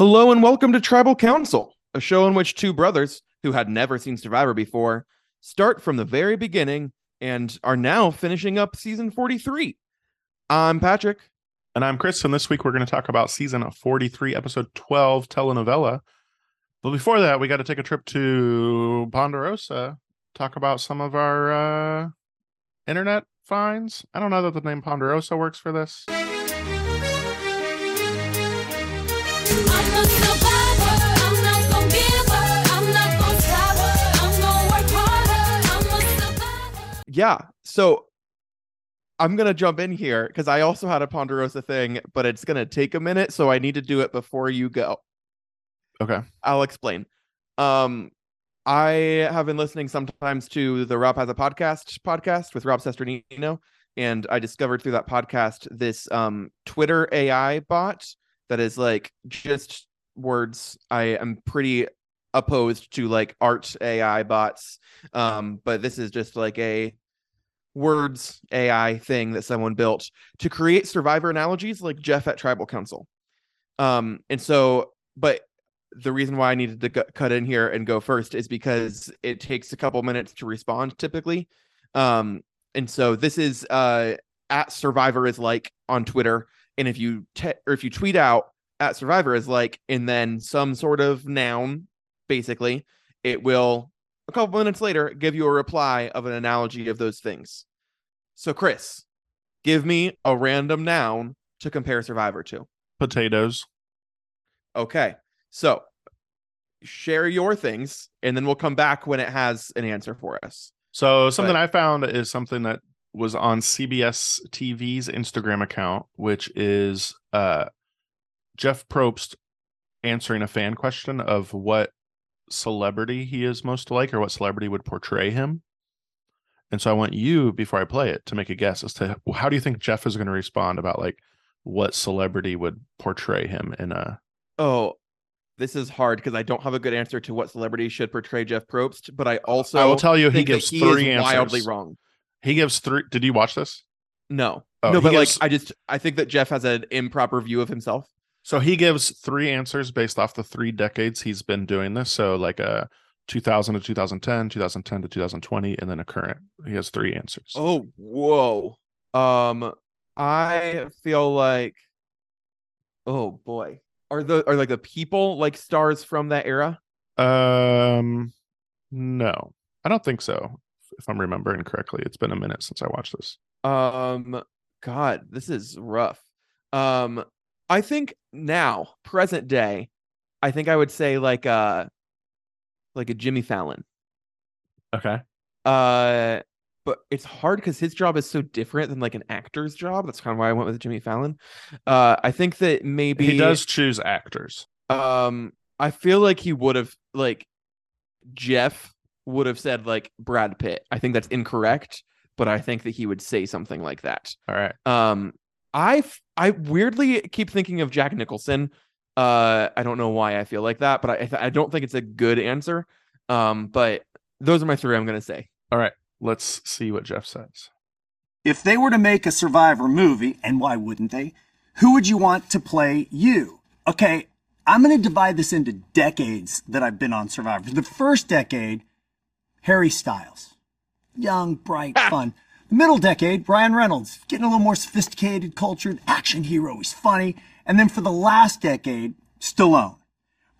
Hello and welcome to Tribal Council, a show in which two brothers who had never seen Survivor before start from the very beginning and are now finishing up season 43. I'm Patrick. And I'm Chris, and this week we're going to talk about season 43, episode 12, telenovela. But before that, we got to take a trip to Ponderosa, talk about some of our uh, internet finds. I don't know that the name Ponderosa works for this. Yeah, so I'm going to jump in here because I also had a Ponderosa thing, but it's going to take a minute. So I need to do it before you go. Okay. I'll explain. Um, I have been listening sometimes to the Rob has a podcast podcast with Rob Cesternino, and I discovered through that podcast this um Twitter AI bot that is like just words. I am pretty opposed to like art AI bots, um, but this is just like a words AI thing that someone built to create survivor analogies like Jeff at Tribal Council. Um, and so, but the reason why I needed to cu- cut in here and go first is because it takes a couple minutes to respond typically. Um, and so this is uh at Survivor is like on Twitter, and if you te- or if you tweet out at Survivor is like, and then some sort of noun, basically, it will a couple minutes later give you a reply of an analogy of those things. So Chris, give me a random noun to compare Survivor to. Potatoes. Okay. So share your things and then we'll come back when it has an answer for us. So something But- I found is something that was on CBS TV's Instagram account, which is uh, Jeff Probst answering a fan question of what celebrity he is most like or what celebrity would portray him. And so I want you, before I play it, to make a guess as to how do you think Jeff is going to respond about like what celebrity would portray him in a Oh, this is hard because I don't have a good answer to what celebrity should portray Jeff Probst, but I also I will tell you he gives he three answers. wildly wrong. He gives three. Did you watch this? No. Oh, no, but gives- like I just I think that Jeff has an improper view of himself. So he gives three answers based off the three decades he's been doing this. So like a 2000 to 2010, 2010 to 2020, and then a current. He has three answers. Oh, whoa. Um, I feel like, oh boy, are the are like the people like stars from that era? Um, no, I don't think so. If I'm remembering correctly, it's been a minute since I watched this. Um, God, this is rough. Um, I think now, present day, I think I would say like uh like a Jimmy Fallon. Okay. Uh, but it's hard because his job is so different than like an actor's job. That's kind of why I went with Jimmy Fallon. Uh, I think that maybe He does choose actors. Um, I feel like he would have like Jeff would have said like Brad Pitt. I think that's incorrect, but I think that he would say something like that. All right. Um, I f- I weirdly keep thinking of Jack Nicholson. Uh, I don't know why I feel like that, but I I, I don't think it's a good answer. Um, but those are my three. I'm gonna say. All right. Let's see what Jeff says. If they were to make a Survivor movie, and why wouldn't they? Who would you want to play you? Okay, I'm going to divide this into decades that I've been on Survivor. The first decade, Harry Styles. Young, bright, fun. The middle decade, Ryan Reynolds. Getting a little more sophisticated, cultured, action hero. He's funny. And then for the last decade, Stallone.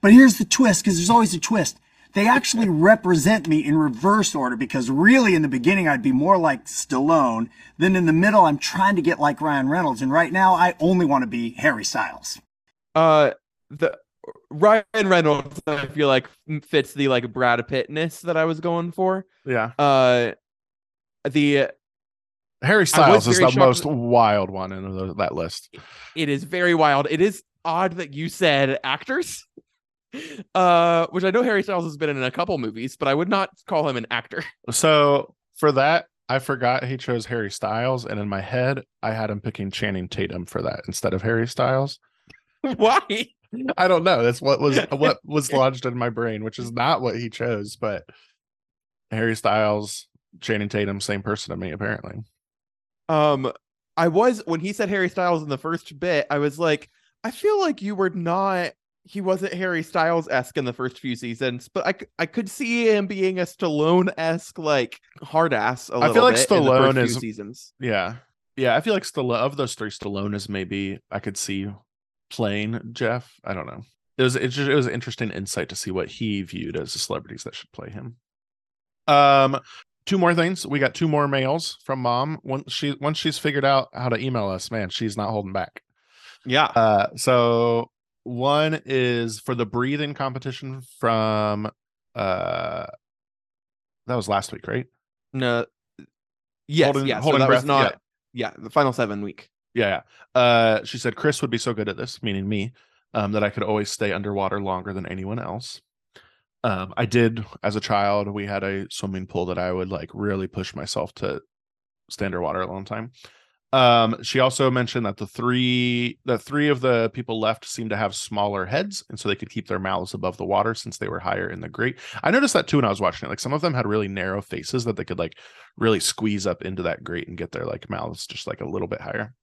But here's the twist, because there's always a twist. They actually represent me in reverse order because really in the beginning I'd be more like Stallone. Then in the middle I'm trying to get like Ryan Reynolds. And right now I only want to be Harry Styles. Uh, the Ryan Reynolds I feel like fits the like Brad Pittness that I was going for. Yeah. Uh, the Harry Styles is the most wild one in the, that list. it is very wild. It is odd that you said actors. Uh, which I know Harry Styles has been in a couple movies, but I would not call him an actor. So for that, I forgot he chose Harry Styles, and in my head, I had him picking Channing Tatum for that instead of Harry Styles. Why? I don't know. That's what was what was lodged in my brain, which is not what he chose, but Harry Styles, Channing Tatum, same person to me, apparently. Um, I was when he said Harry Styles in the first bit, I was like, I feel like you were not he wasn't Harry Styles esque in the first few seasons, but I, I could see him being a Stallone esque like hard ass. I feel like bit in the Stallone first few is- seasons. Yeah. Yeah. I feel like Stallone of those three, Stallone is maybe I could see playing Jeff. I don't know. It was it just it was an interesting insight to see what he viewed as the celebrities that should play him. Um two more things. We got two more mails from mom. Once she once she's figured out how to email us, man, she's not holding back. Yeah, Uh so one is for the breathing competition from uh that was last week, right? no, yes, Holding- yeah. So that breath, was not. Yeah. the final seven week. Yeah, yeah. Uh, she said Chris would be so good at this, meaning me, um, that I could always stay underwater longer than anyone else. Um, I did as a child. We had a swimming pool that I would like really push myself to stay underwater a long time. Um, she also mentioned that the three that three of the people left seemed to have smaller heads, and so they could keep their mouths above the water since they were higher in the grate. I noticed that too when I was watching it. Like some of them had really narrow faces that they could like really squeeze up into that grate and get their like mouths just like a little bit higher.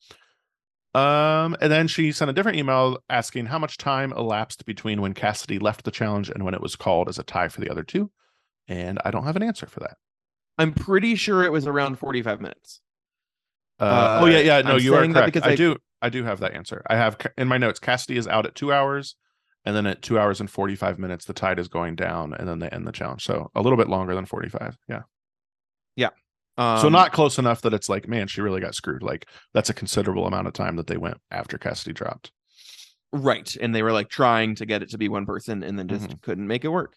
Um, and then she sent a different email asking how much time elapsed between when Cassidy left the challenge and when it was called as a tie for the other two. And I don't have an answer for that. I'm pretty sure it was around 45 minutes. Uh, Uh, oh yeah, yeah. No, I'm you are correct. because I I- do, I do have that answer. I have in my notes. Cassidy is out at two hours, and then at two hours and forty-five minutes, the tide is going down, and then they end the challenge. So a little bit longer than forty-five. Yeah. Yeah. Um, so not close enough that it's like, man, she really got screwed. Like that's a considerable amount of time that they went after Cassidy dropped. right, and they were like trying to get it to be one person, and then just Mhm. couldn't make it work.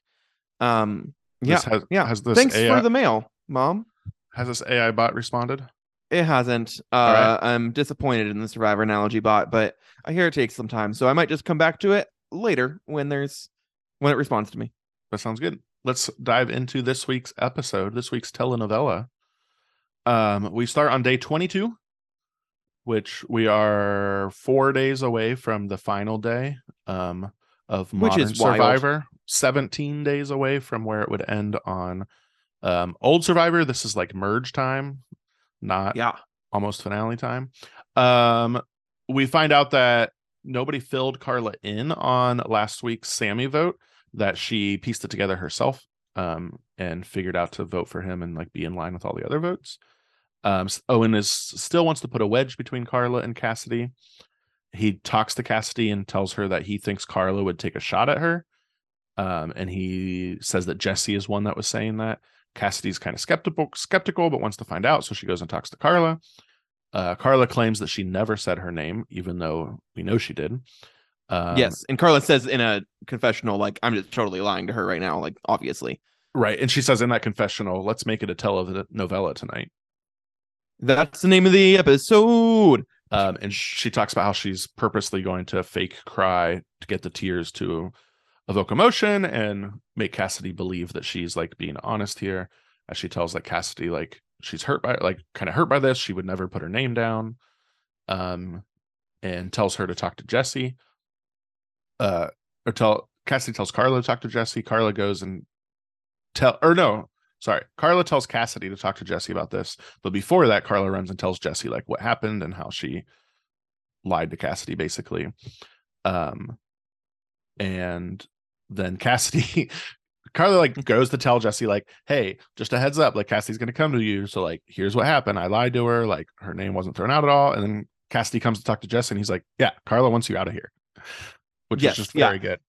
Um, yeah, This has, yeah. Has this Thanks AI, for the mail, mom. has this AI bot responded? It hasn't. Uh, right. I'm disappointed in the Survivor analogy bot, but I hear it takes some time, so I might just come back to it later when there's when it responds to me. That sounds good. Let's dive into this week's episode, this week's telenovela. Um, we start on day 22, which we are four days away from the final day um, of Which Modern is wild. Survivor. 17 days away from where it would end on um, Old Survivor. This is like merge time, not Yeah, almost finale time. Um, we find out that nobody filled Karla in on last week's Sami vote, that she pieced it together herself um, and figured out to vote for him and like be in line with all the other votes. Um, Owen is still wants to put a wedge between Karla and Cassidy. He talks to Cassidy and tells her that he thinks Karla would take a shot at her. Um, and he says that Jesse is one that was saying that. Cassidy's kind of skeptical, skeptical, but wants to find out. So she goes and talks to Karla. Uh, Karla claims that she never said her name, even though we know she did. Um, yes. And Karla says in a confessional, like, I'm just totally lying to her right now, like, obviously. Right. And she says in that confessional, let's make it a telenovela tonight. That's the name of the episode. Um, and she talks about how she's purposely going to fake cry to get the tears to evoke emotion and make Cassidy believe that she's like being honest here. As she tells like Cassidy, like she's hurt by like kind of hurt by this. She would never put her name down. Um, and tells her to talk to Jesse. Uh, or tell Cassidy tells Karla to talk to Jesse. Karla goes and tell or no, sorry. Karla tells Cassidy to talk to Jesse about this. But before that, Karla runs and tells Jesse like what happened and how she lied to Cassidy basically. Um and then Cassidy Karla like goes to tell Jesse like, "Hey, just a heads up, like Cassidy's going to come to you, so like here's what happened. I lied to her, like her name wasn't thrown out at all." And then Cassidy comes to talk to Jesse and he's like, "Yeah, Karla wants you out of here." Which Yes, is just yeah. very good.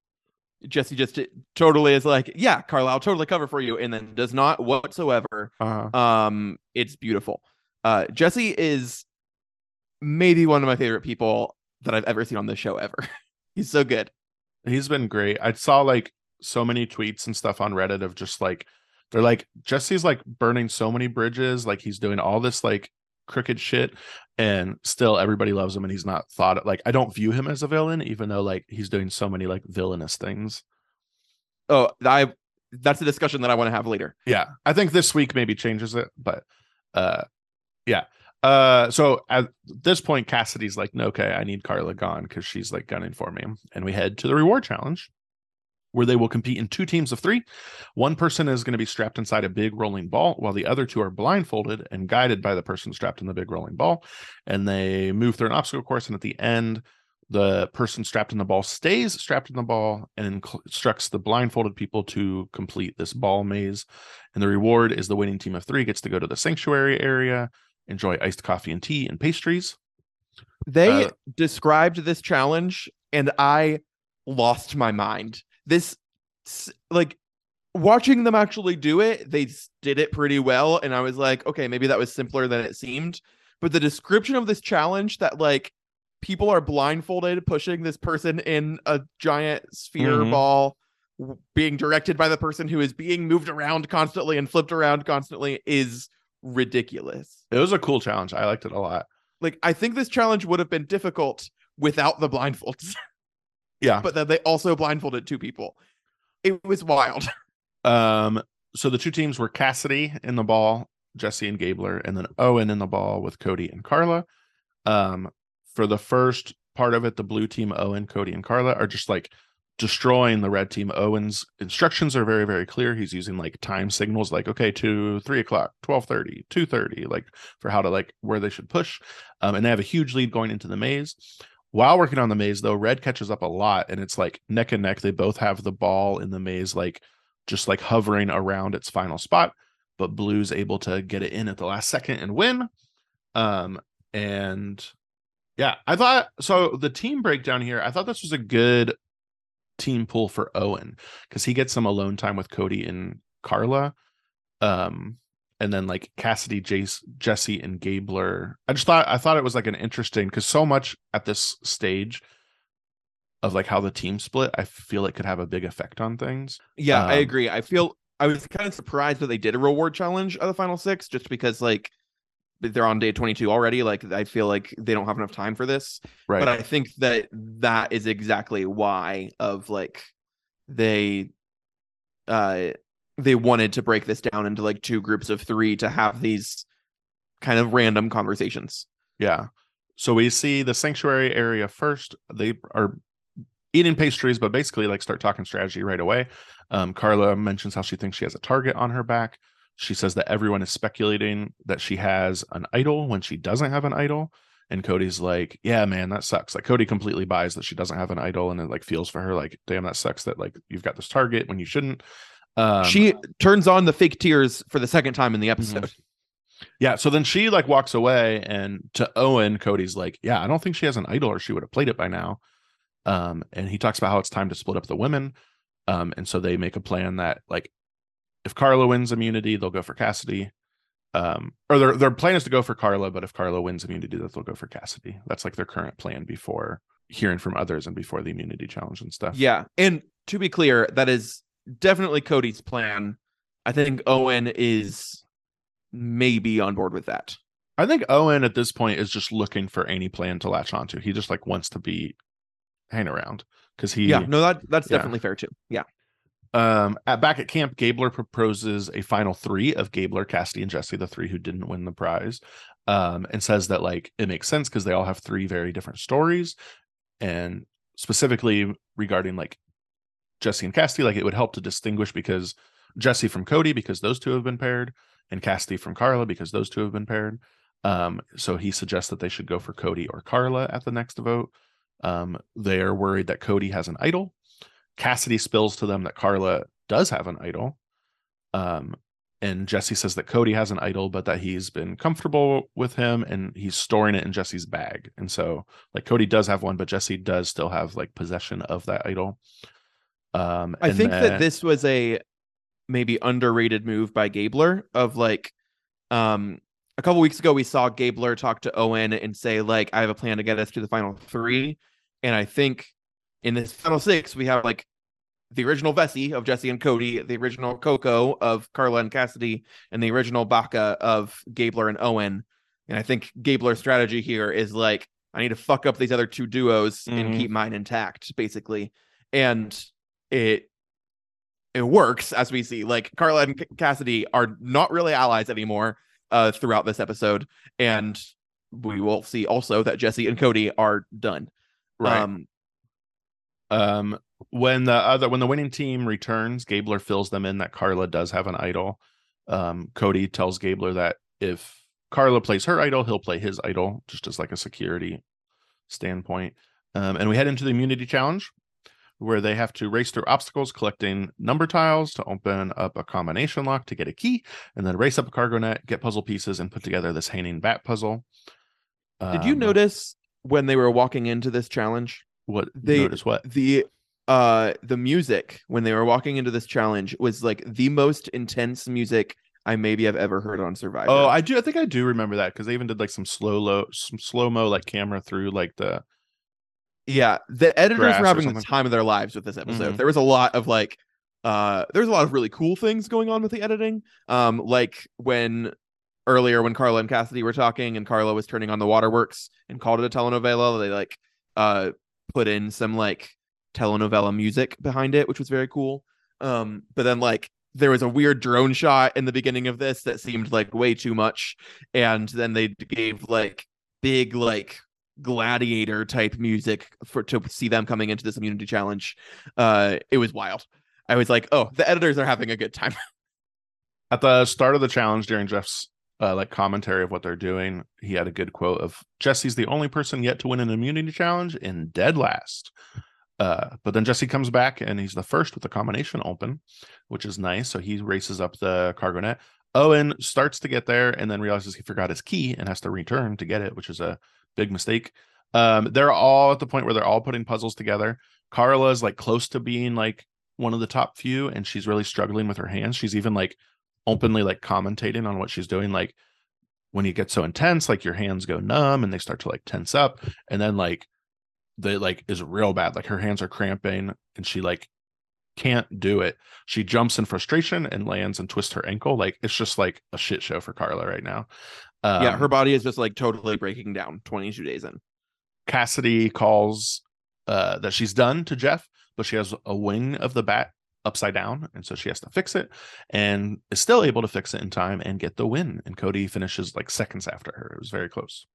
Jesse just totally is like, yeah, Karla, I'll totally cover for you, and then does not whatsoever. Uh-huh. Um, it's beautiful. Uh, Jesse is maybe one of my favorite people that I've ever seen on this show ever. He's so good. He's been great. I saw like so many tweets and stuff on Reddit of just like they're like Jesse's like burning so many bridges, like he's doing all this like crooked shit, and still everybody loves him and he's not thought like I don't view him as a villain, even though like he's doing so many like villainous things. Oh, I that's a discussion that I want to have later. Yeah. I think this week maybe changes it, but uh yeah. Uh so at this point Cassidy's like, no, okay, I need Karla gone because she's like gunning for me. And we head to the reward challenge where they will compete in two teams of three. One person is going to be strapped inside a big rolling ball, while the other two are blindfolded and guided by the person strapped in the big rolling ball. And they move through an obstacle course. And at the end, the person strapped in the ball stays strapped in the ball and instructs the blindfolded people to complete this ball maze. And the reward is the winning team of three gets to go to the sanctuary area, enjoy iced coffee and tea and pastries. They Uh, described this challenge and I lost my mind. This like watching them actually do it, they did it pretty well and I was like, okay, maybe that was simpler than it seemed. But the description of this challenge that like people are blindfolded pushing this person in a giant sphere Mhm. ball being directed by the person who is being moved around constantly and flipped around constantly is ridiculous. It was a cool challenge. I liked it a lot. Like I think this challenge would have been difficult without the blindfolds, Yeah. but then they also blindfolded two people. It was wild. Um, so the two teams were Cassidy in the ball, Jesse and Gabler, and then Owen in the ball with Cody and Karla. Um, for the first part of it, the blue team, Owen, Cody, and Karla are just like destroying the red team. Owen's instructions are very, very clear. He's using like time signals like, okay, two, three o'clock, 1230, 230, like for how to like where they should push. Um, and they have a huge lead going into the maze. While working on the maze, though, red catches up a lot and it's like neck and neck. They both have the ball in the maze, like just like hovering around its final spot, but blue's able to get it in at the last second and win. Um, and yeah, I thought so. The team breakdown here, I thought this was a good team pull for Owen because he gets some alone time with Cody and Karla. Um, and then like Cassidy, Jace, Jesse, and Gabler. I just thought I thought it was like an interesting because so much at this stage of like how the team split, I feel it could have a big effect on things. Yeah, I Um, agree. I feel I was kind of surprised that they did a reward challenge of the final six, just because like they're on day 22 already. Like I feel like they don't have enough time for this. Right. But I think that that is exactly why of like they uh they wanted to break this down into like two groups of three to have these kind of random conversations. Yeah. So we see the sanctuary area first. They are eating pastries, but basically like start talking strategy right away. Um, Karla mentions how she thinks she has a target on her back. She says that everyone is speculating that she has an idol when she doesn't have an idol. And Cody's like, yeah, man, that sucks. Like Cody completely buys that she doesn't have an idol and it like feels for her like, damn, that sucks that like you've got this target when you shouldn't. Um, she turns on the fake tears for the second time in the episode. yeah, so then she like walks away, and to Owen, Cody's like, "Yeah, I don't think she has an idol, or she would have played it by now." Um, and he talks about how it's time to split up the women. Um, and so they make a plan that like, if Karla wins immunity, they'll go for Cassidy. Um, or their their plan is to go for Karla, but if Karla wins immunity, that they'll go for Cassidy. That's like their current plan before hearing from others and before the immunity challenge and stuff. Yeah. And to be clear, that is definitely Cody's plan. I think Owen is maybe on board with that. I think Owen at this point is just looking for any plan to latch onto. He just like wants to be hanging around because he Yeah, no, that that's Yeah. definitely fair too. Yeah. um at back at camp gabler proposes a final three of gabler cassidy and jesse the three who didn't win the prize um and says that like it makes sense because they all have three very different stories and specifically regarding like jesse and cassidy like it would help to distinguish because jesse from cody because those two have been paired and cassidy from karla because those two have been paired um so he suggests that they should go for cody or karla at the next vote um they are worried that cody has an idol Cassidy spills to them that Karla does have an idol. Um, and Jesse says that Cody has an idol, but that he's been comfortable with him and he's storing it in Jesse's bag. And so, like, Cody does have one, but Jesse does still have like possession of that idol. Um, I think then- that this was a maybe underrated move by Gabler of like um a couple weeks ago we saw Gabler talk to Owen and say like I have a plan to get us to the final 3 and I think in this final 6 we have like the original Vesi of Jesse and Cody, the original Coco of Karla and Cassidy and the original Baka of Gabler and Owen. And I think Gabler's strategy here is like I need to fuck up these other two duos and Mhm. keep mine intact basically. And it it works as we see like karla and cassidy are not really allies anymore uh throughout this episode and we will see also that jesse and cody are done right. um Um, when the other when the winning team returns, Gabler fills them in that Karla does have an idol. Um, Cody tells Gabler that if Karla plays her idol, he'll play his idol, just as like a security standpoint. Um, and we head into the immunity challenge where they have to race through obstacles collecting number tiles to open up a combination lock to get a key and then race up a cargo net get puzzle pieces and put together this hanging bat puzzle. Did you Um, notice when they were walking into this challenge? What they- notice what? the uh the music when they were walking into this challenge was like the most intense music I maybe have ever heard on Survivor. oh i do i think i do remember that because they even did like some slow low some slow mo like camera through like the yeah, the editors were having the time of their lives with this episode. Mhm. There was a lot of like uh there's a lot of really cool things going on with the editing. Um like when earlier when Karla and Cassidy were talking and Karla was turning on the waterworks and called it a telenovela, they like uh put in some like telenovela music behind it, which was very cool. Um but then like there was a weird drone shot in the beginning of this that seemed like way too much and then they gave like big like gladiator type music for to see them coming into this immunity challenge uh it was wild. I was like oh the editors are having a good time. At the start of the challenge during jeff's uh, like commentary of what they're doing he had a good quote of jesse's the only person yet to win an immunity challenge in dead last. Uh, but then jesse comes back and he's the first with the combination open which is nice. So he races up the cargo net. Owen starts to get there and then realizes he forgot his key and has to return to get it which is a big mistake. Um, they're all at the point where they're all putting puzzles together. Karla is like close to being like one of the top few and she's really struggling with her hands. She's even like openly like commentating on what she's doing like when you get so intense like your hands go numb and they start to like tense up and then like they like is real bad. Like her hands are cramping and she like can't do it. She jumps in frustration and lands and twists her ankle. Like it's just like a shit show for karla right now um, yeah her body is just like totally breaking down 22 days in Cassidy calls uh, that she's done to Jeff, but she has a wing of the bat upside down, and so she has to fix it, and is still able to fix it in time and get the win. And Cody finishes like seconds after her. It was very close.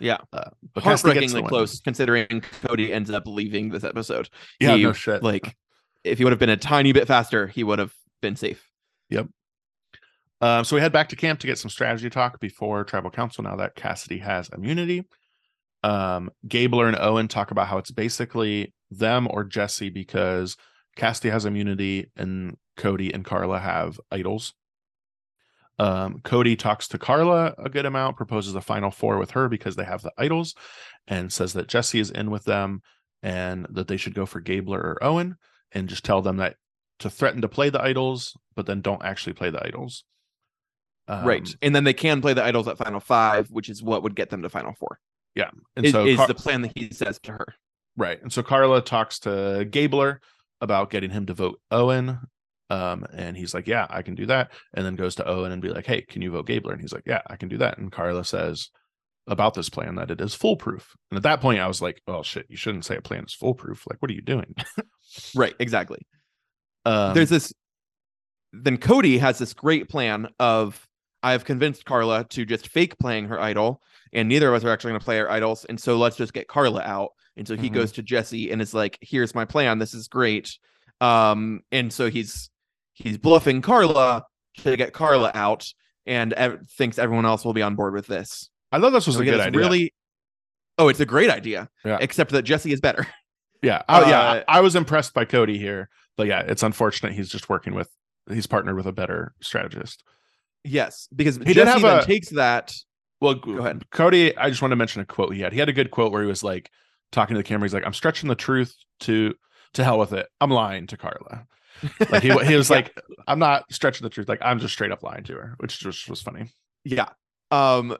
Yeah. uh, but Cassidy gets the heartbreakingly close considering cody ends up leaving this episode Yeah, He, no shit. like if he would have been a tiny bit faster he would have been safe Um, so we head back to camp to get some strategy talk before tribal council. Now that Cassidy has immunity, um, Gabler and Owen talk about how it's basically them or Jesse because Cassidy has immunity and Cody and Karla have idols. Um, Cody talks to Karla a good amount, proposes a final four with her because they have the idols, and says that Jesse is in with them and that they should go for Gabler or Owen and just tell them that to threaten to play the idols, but then don't actually play the idols. Right Um, and then they can play the idols at final five which is what would get them to final four Yeah. and is, so is Car- the plan that he says to her right, and so Karla talks to Gabler about getting him to vote Owen. Um, and he's like, Yeah, I can do that. And then goes to Owen and be like, Hey, can you vote Gabler? And he's like, Yeah, I can do that. And Karla says about this plan that it is foolproof. And at that point, I was like, Oh shit, you shouldn't say a plan is foolproof. Like, what are you doing? right exactly Um, there's this then cody has this great plan of i've convinced karla to just fake playing her idol and neither of us are actually going to play our idols and so let's just get karla out and so he Mhm. goes to jesse and is like here's my plan this is great um and so he's he's bluffing karla to get karla out and ev- thinks everyone else will be on board with this I thought this was So a good idea. really oh it's a great idea Yeah. except that jesse is better Yeah. Oh, yeah. Uh, I I was impressed by Cody here, but yeah, it's unfortunate he's just working with he's partnered with a better strategist. Yes because He jesse then a- takes that Well, Go ahead. Cody. I just want to mention a quote he had. He had a good quote where he was like talking to the camera. He's like, "I'm stretching the truth to to hell with it. I'm lying to Karla." Like he he was Yeah. like, "I'm not stretching the truth. Like I'm just straight up lying to her," which just was funny. Yeah. Um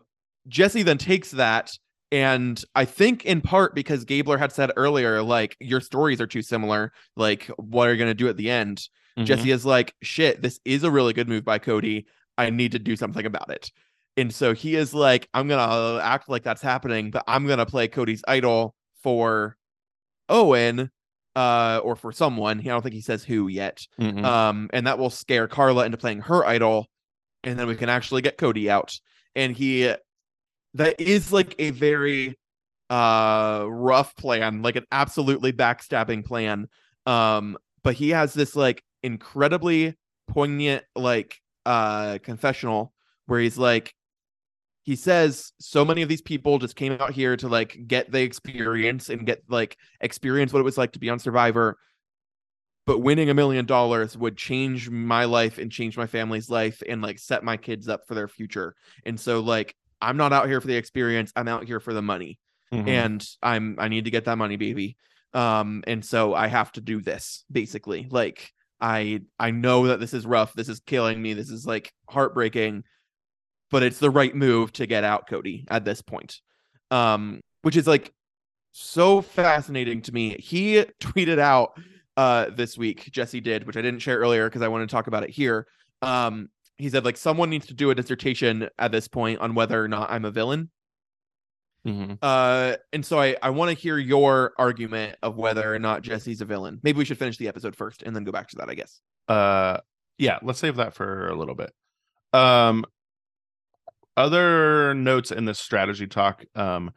Jesse then takes that and I think in part because Gabler had said earlier like your stories are too similar, like what are you going to do at the end? Mm-hmm. Jesse is like shit, this is a really good move by Cody. I need to do something about it. And so he is like I'm going to act like that's happening, but I'm going to play Cody's idol for Owen uh or for someone. I don't think he says who yet. Mhm. Um, and that will scare Karla into playing her idol, and then we can actually get Cody out. And he that is like a very uh rough plan, like an absolutely backstabbing plan. Um, but he has this like incredibly poignant like uh confessional where he's like he says so many of these people just came out here to like get the experience and get like experience what it was like to be on Survivor. But winning a million dollars would change my life and change my family's life and like set my kids up for their future. And so like I'm not out here for the experience. I'm out here for the money. Mhm. And I'm I need to get that money, baby. Um, and so I have to do this basically. Like I I know that this is rough. This is killing me. This is like heartbreaking but it's the right move to get out Cody at this point. Um, which is like so fascinating to me. He tweeted out uh this week, Jesse did, which I didn't share earlier because I want to talk about it here. Um, he said like someone needs to do a dissertation at this point on whether or not I'm a villain. Mhm. Uh, and so I I want to hear your argument of whether or not Jesse's a villain. Maybe we should finish the episode first and then go back to that, I guess. uh yeah let's save that for a little bit um other notes in this strategy talk um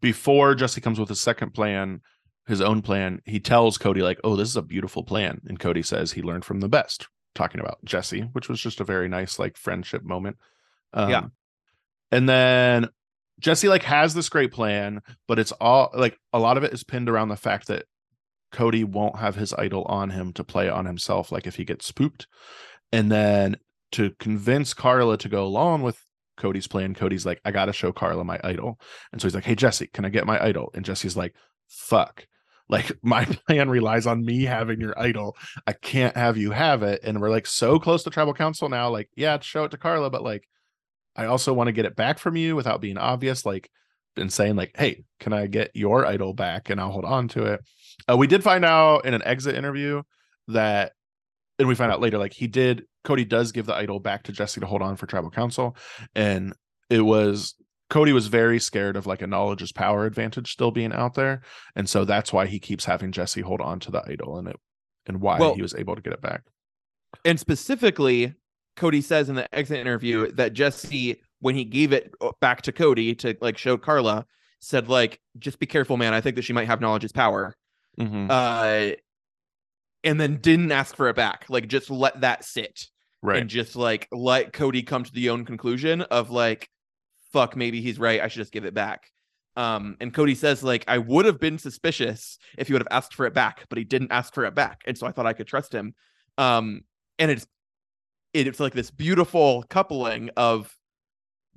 before jesse comes with his second plan his own plan he tells cody like oh this is a beautiful plan and cody says he learned from the best talking about jesse which was just a very nice like friendship moment um, Yeah. and then jesse like has this great plan but it's all like a lot of it is pinned around the fact that Cody won't have his idol on him to play on himself, like if he gets spooked. And then to convince Karla to go along with Cody's plan, Cody's like, I gotta show Karla my idol. And so he's like, Hey Jesse, can I get my idol? And Jesse's like, fuck. Like my plan relies on me having your idol. I can't have you have it. And we're like so close to tribal council now. Like, yeah, show it to Karla, but like I also want to get it back from you without being obvious. Like been saying like, "Hey, can I get your idol back?" and I'll hold on to it. Uh, we did find out in an exit interview that, and we find out later, like he did. Cody does give the idol back to Jesse to hold on for tribal council, and it was Cody was very scared of like a knowledge is power advantage still being out there, and so that's why he keeps having Jesse hold on to the idol, and it and why Well- he was able to get it back. And specifically, Cody says in the exit interview that Jesse, when he gave it uh, back to Cody to like show Karla, said like, "Just be careful, man. I think that she might have knowledge is power." Mhm. Uh, and then didn't ask for it back. Like, just let that sit right. and just like let Cody come to the own conclusion of like, "Fuck, maybe he's right. I should just give it back." Um, and Cody says like, "I would have been suspicious if he would have asked for it back, but he didn't ask for it back, and so I thought I could trust him." Um, and it's it's like this beautiful coupling of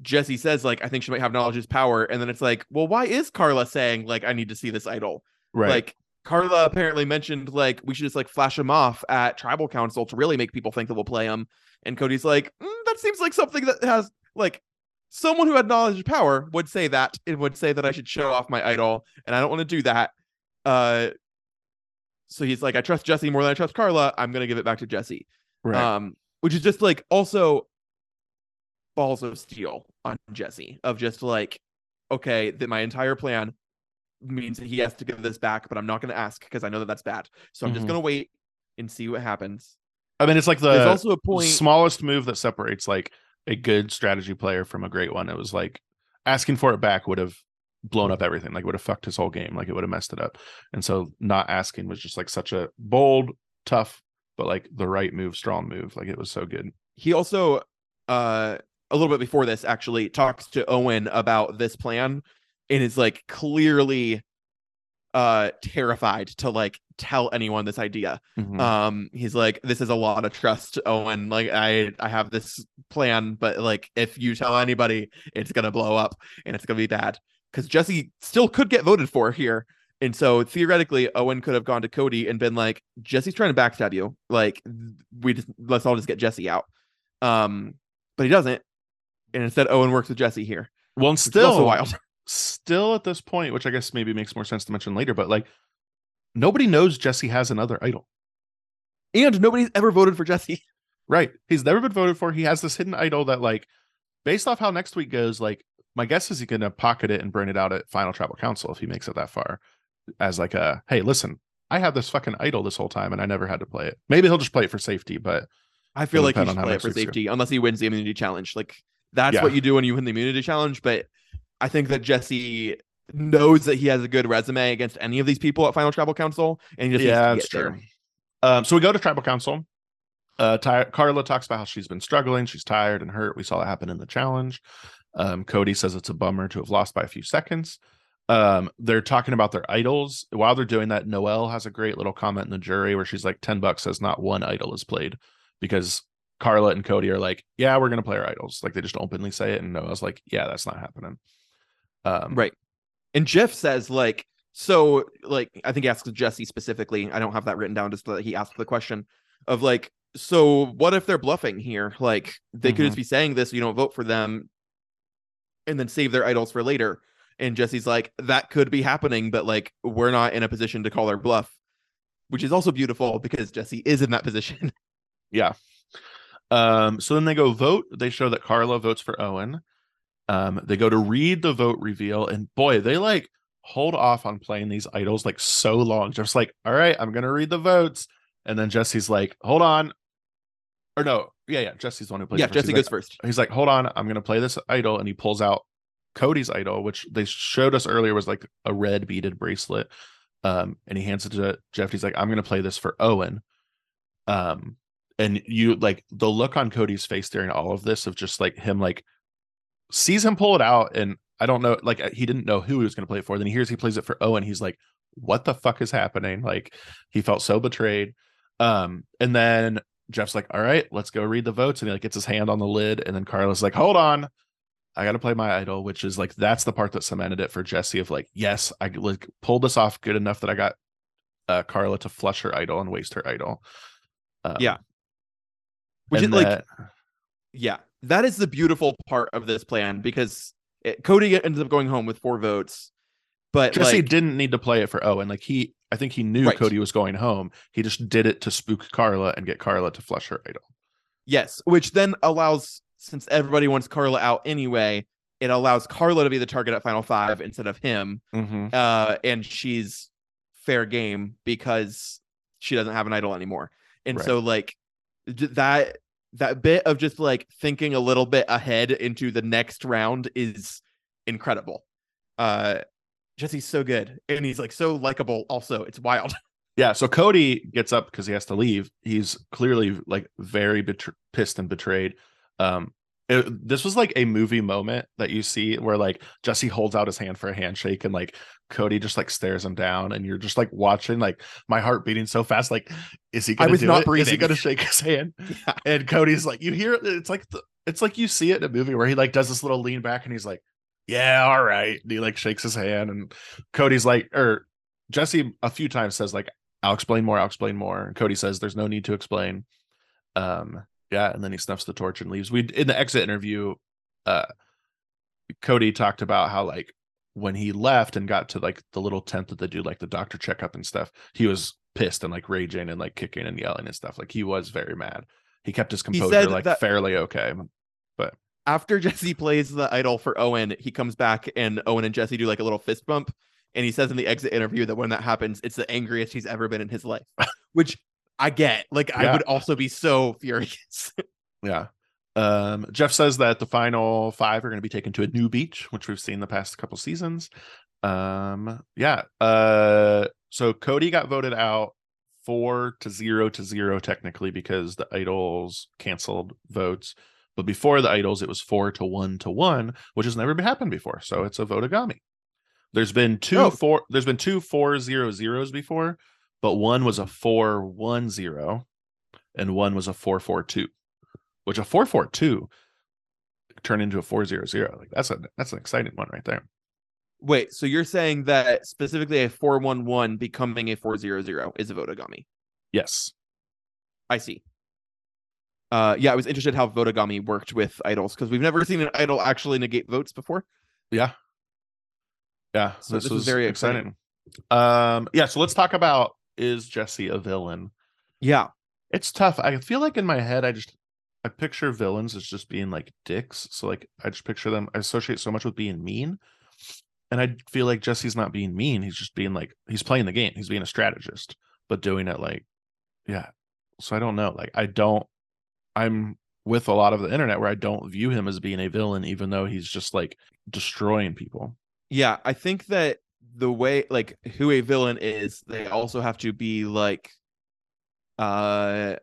Jesse says like I think she might have knowledge is power, and then it's like, well, why is Karla saying like I need to see this idol? right. Like Karla apparently mentioned like we should just like flash him off at tribal council to really make people think that we'll play him, and Cody's like "Mm, that seems like something that has like someone who had knowledge of power would say that and would say that I should show off my idol, and I don't want to do that. Uh, so he's like, I trust Jesse more than I trust Karla. I'm gonna give it back to Jesse right. um which is just like also balls of steel on jesse of just like okay that my entire plan means that he has to give this back but i'm not going to ask because i know that that's bad so i'm just Mhm. going to wait and see what happens I mean, it's like there's the also a point smallest move that separates like a good strategy player from a great one. It was like asking for it back would have blown up everything. Like it would have fucked his whole game. Like it would have messed it up. And so not asking was just like such a bold, tough, but like the right move, strong move. Like it was so good. he also uh a little bit before this actually talks to owen about this plan and is like clearly uh terrified to like tell anyone this idea Mhm. um he's like this is a lot of trust owen like i i have this plan but like if you tell anybody it's gonna blow up and it's gonna be bad because jesse still could get voted for here and so theoretically owen could have gone to cody and been like jesse's trying to backstab you like we just let's all just get jesse out um but he doesn't and instead owen works with jesse here well, and still still at this point, which I guess maybe makes more sense to mention later, but like nobody knows Jesse has another idol. and nobody's ever voted for jesse Right. He's never been voted for. He has this hidden idol that, like, based off how next week goes, like, my guess is he's going to pocket it and bring it out at Final Tribal Council if he makes it that far. As like a, hey, listen, I have this fucking idol this whole time and I never had to play it. Maybe he'll just play it for safety, but I feel like he should play it for safety unless he wins the immunity challenge. Like that's Yeah. what you do when you win the immunity challenge. But I think that Jesse knows that he has a good resume against any of these people at Final Tribal Council, and he just yeah, needs it's to get true. Um, so we go to Tribal Council. Uh, Ty- Karla talks about how she's been struggling. She's tired and hurt. We saw that happen in the challenge. Um, Cody says it's a bummer to have lost by a few seconds. Um, they're talking about their idols. While they're doing that, Noelle has a great little comment in the jury where she's like, 10 bucks says not one idol is played because Karla and Cody are like, yeah, we're going to play our idols. Like they just openly say it. And Noelle's like, yeah, that's not happening. Um, Right. And Jeff says, like, so, like, I think he asks Jesse specifically. I don't have that written down, just that he asked the question of, like, so what if they're bluffing here? Like, they could just be saying this, you don't vote for them and then save their idols for later. And Jesse's like, that could be happening, but, like, we're not in a position to call their bluff, which is also beautiful because Jesse is in that position. Yeah. Um, so then they go vote. They show that Karla votes for Owen. Um, they go to read the vote reveal, and boy, they like hold off on playing these idols like so long. Just like, all right, I'm gonna read the votes, and then Jesse's like, hold on, or no, yeah, yeah, Jesse's the one who plays. yeah. Jesse goes like, first. He's like, hold on, I'm gonna play this idol, and he pulls out Cody's idol, which they showed us earlier was like a red beaded bracelet. Um, and he hands it to Jeff. He's like, I'm gonna play this for Owen. Um, and you like the look on Cody's face during all of this of just like him like sees him pull it out, and I don't know, like he didn't know who he was gonna play it for. Then he hears he plays it for Owen. He's like, what the fuck is happening? Like he felt so betrayed. Um, and then Jeff's like, all right, let's go read the votes. And he like gets his hand on the lid. And then Karla's like, hold on. I got to play my idol, which is like, that's the part that cemented it for Jesse of like, yes, I like pulled this off good enough that I got uh, Karla to flush her idol and waste her idol. Um, Yeah. Which is like, yeah, that is the beautiful part of this plan because it, Cody ends up going home with four votes, but Jesse like, didn't need to play it for Owen. Like he, I think he knew Right. Cody was going home. He just did it to spook Karla and get Karla to flush her idol. yes, which then allows, since everybody wants Karla out anyway, it allows Karla to be the target at Final Five instead of him, Mm-hmm. uh, and she's fair game because she doesn't have an idol anymore, and Right. so like that that bit of just like thinking a little bit ahead into the next round is incredible. Uh Jesse's so good and he's like so likable also. It's wild. Yeah, so Cody gets up because he has to leave. He's clearly like very betr- pissed and betrayed. Um, it- this was like a movie moment that you see where like Jesse holds out his hand for a handshake and like Cody just like stares him down, and you're just like watching like my heart beating so fast. Like, is he I gonna was do not it? Is he gonna shake his hand? Yeah. And Cody's like, you hear it's like the, it's like you see it in a movie where he like does this little lean back and he's like, yeah, all right. And he like shakes his hand, and Cody's like, or Jesse a few times says like, I'll explain more. I'll explain more. And Cody says there's no need to explain. Um, yeah, and then he snuffs the torch and leaves. We in the exit interview, uh, Cody talked about how like when he left and got to like the little tent that they do like the doctor checkup and stuff, he was pissed and like raging and like kicking and yelling and stuff. Like he was very mad. He kept his composure like that- fairly okay. But after Jesse plays the idol for Owen, he comes back and Owen and Jesse do like a little fist bump. And he says in the exit interview that when that happens, it's the angriest he's ever been in his life. Which I get. Like I would also be so furious. Yeah. Um, Jeff says that the final five are going to be taken to a new beach, which we've seen the past couple seasons. Um, yeah. Uh, so Cody got voted out four to zero to zero technically because the idols canceled votes. But before the idols, it was four to one to one, which has never been happened before. So it's a votagami. There's been two Oh. four. There's been two four zero zeros before, but one was a four one zero, and one was a four four two which a 442 turned into a 400 like that's a that's an exciting one right there Wait, so you're saying that specifically a 411 becoming a 400 is a Votagami? yes I see. Uh, yeah, I was interested how Votagami worked with idols because we've never seen an idol actually negate votes before. yeah yeah So this is very exciting. um yeah so let's talk about is jesse a villain? Yeah, it's tough. I feel like in my head i just i picture villains as just being like dicks. So like i just picture them i associate so much with being mean. And i feel like jesse's not being mean. He's just being like he's playing the game. He's being a strategist but doing it like yeah. So i don't know. Like i don't i'm with a lot of the internet where i don't view him as being a villain even though he's just like destroying people. Yeah. I think that the way like who a villain is, they also have to be like uh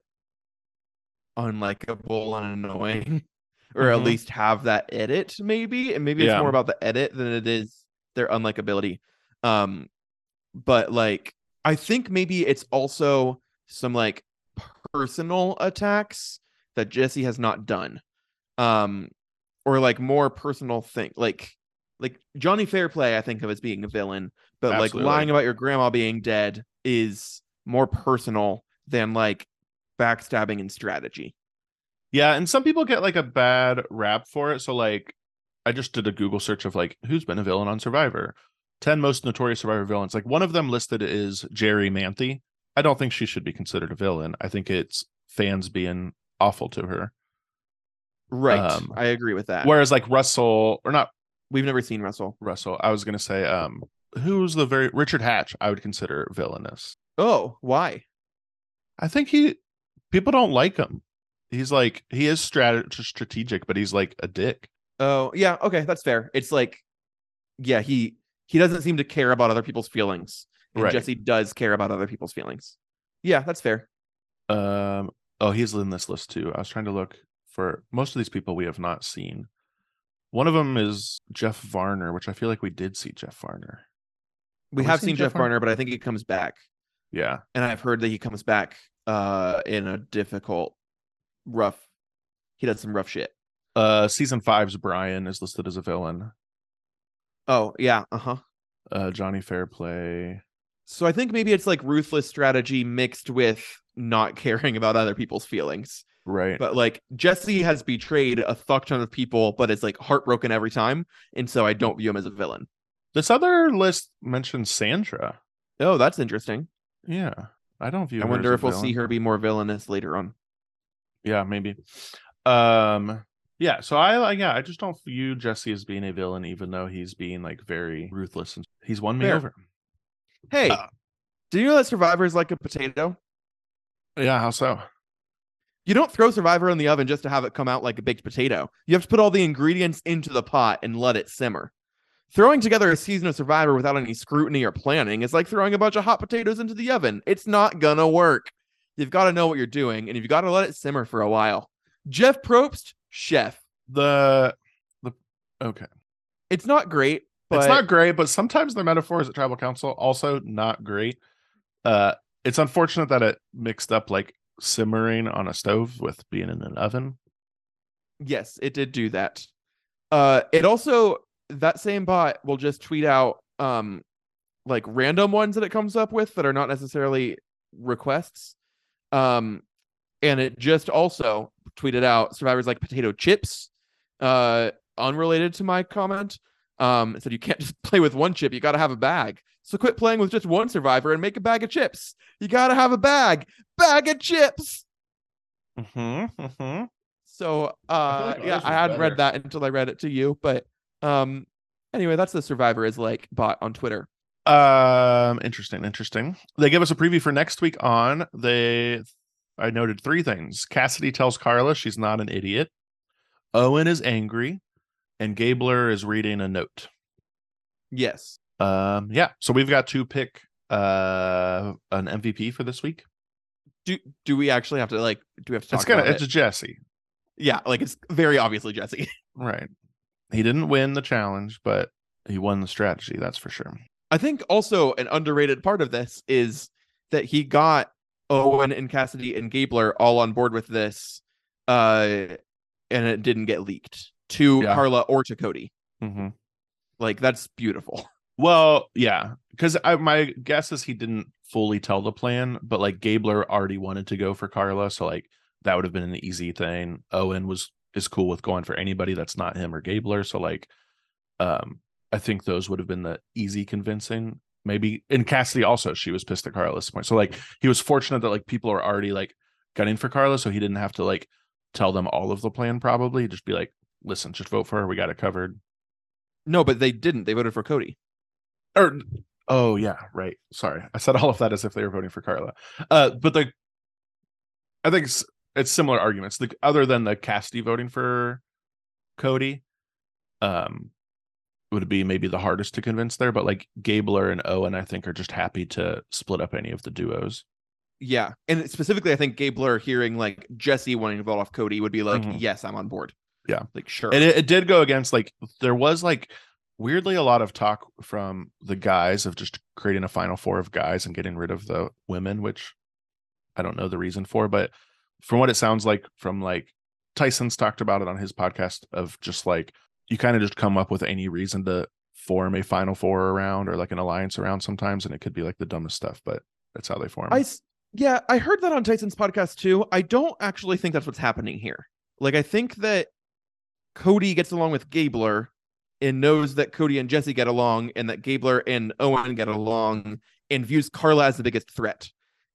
unlikable and annoying. or at Mhm. least have that edit maybe and maybe it's Yeah. more about the edit than it is their unlikability um but like i think maybe it's also some like personal attacks that jesse has not done um or like more personal thing like like johnny fairplay i think of as being a villain but like lying about your grandma being dead is more personal than like backstabbing and strategy Yeah, and some people get like a bad rap for it. So like I just did a Google search of like who's been a villain on Survivor. 10 most notorious Survivor villains. Like one of them listed is Jerri Manthey. I don't think she should be considered a villain. I think it's fans being awful to her. right Um, i agree with that Whereas like Russell or not we've never seen russell Russell, I was gonna say um who's the very Richard Hatch, I would consider villainous. oh why I think he people don't like him. He's like he is strat- strategic, but he's like a dick. Oh, yeah, okay, that's fair. It's like yeah, he he doesn't seem to care about other people's feelings. And Right. Jesse does care about other people's feelings. Yeah, that's fair. Um. Oh, he's in this list too. I was trying to look for most of these people we have not seen. One of them is Jeff Varner, which I feel like we did see Jeff Varner. We Have have seen seen Jeff Jeff Varner? Varner, but I think he comes back. Yeah. And I've heard that he comes back uh in a difficult, rough he does some rough shit. Uh, season five's Brian is listed as a villain. Oh, yeah, uh-huh. Uh, Johnny Fairplay. So I think maybe it's like ruthless strategy mixed with not caring about other people's feelings. Right. But like Jesse has betrayed a fuck ton of people, but is like heartbroken every time. And so I don't view him as a villain. this other list mentions Sandra. Oh, that's interesting. Yeah. I don't view. I wonder if we'll see her be more villainous later on. Yeah, maybe. Um. Yeah. So I like. Yeah. I just don't view Jesse as being a villain, even though he's being like very ruthless and he's won me Fair. over. Hey, Uh, do you know that Survivor is like a potato? Yeah. How so? You don't throw Survivor in the oven just to have it come out like a baked potato. You have to put all the ingredients into the pot and let it simmer. Throwing together a season of Survivor without any scrutiny or planning is like throwing a bunch of hot potatoes into the oven. It's not gonna work. You've got to know what you're doing and you've got to let it simmer for a while. Jeff Probst, chef. The the okay. It's not great, but it's not great, but sometimes the metaphors at tribal council also not great. Uh, it's unfortunate that it mixed up like simmering on a stove with being in an oven. Yes, it did do that. Uh it also that same bot will just tweet out um like random ones that it comes up with that are not necessarily requests. Um and it just also tweeted out survivors like potato chips uh unrelated to my comment. Um it said you can't just play with one chip, you got to have a bag. So quit playing with just one survivor and make a bag of chips. You got to have a bag. Bag of chips. Mm-hmm, mm-hmm. So uh like yeah, I hadn't read that until I read it to you. But um anyway, that's the Survivor is like bot on Twitter. Um, interesting, interesting. They give us a preview for next week on. They, I noted three things. Cassidy tells Karla she's not an idiot. Owen is angry, and Gabler is reading a note. Yes. Um, yeah. So we've got to pick uh an MVP for this week. Do do we actually have to like do we have to talk it's gonna about it's it? Jesse, Yeah, like it's very obviously Jesse. right? He didn't win the challenge, but he won the strategy. That's for sure. I think also an underrated part of this is that he got Owen and Cassidy and Gabler all on board with this, uh, and it didn't get leaked to Yeah. Karla or to Cody. Mm-hmm. Like that's beautiful. Well, yeah, because my guess is he didn't fully tell the plan, but like Gabler already wanted to go for Karla, so like that would have been an easy thing. Owen was is cool with going for anybody that's not him or Gabler, so like, um, I think those would have been the easy convincing. Maybe and Cassidy also she was pissed at Karla this point, so like he was fortunate that like people are already like gunning for Karla, so he didn't have to like tell them all of the plan. Probably just be like, listen, just vote for her. We got it covered. No, but they didn't. They voted for Cody. Or oh yeah right sorry i said all of that as if they were voting for karla uh but the i think it's, it's similar arguments the other than the Cassidy voting for cody um would be maybe the hardest to convince there but like gabler and owen i think are just happy to split up any of the duos Yeah, and specifically, I think Gabler hearing like Jesse wanting to vote off Cody would be like, Mhm. "Yes, I'm on board." Yeah. like sure. And it, it did go against like there was like weirdly a lot of talk from the guys of just creating a final four of guys and getting rid of the women, which I don't know the reason for, but from what it sounds like from like Tyson's talked about it on his podcast of just like you kind of just come up with any reason to form a final four around or like an alliance around sometimes and it could be like the dumbest stuff, but that's how they form. I yeah, I heard that on Tyson's podcast too. I don't actually think that's what's happening here. Like I think that Cody gets along with Gabler and knows that Cody and Jesse get along and that Gabler and Owen get along and views Karla as the biggest threat.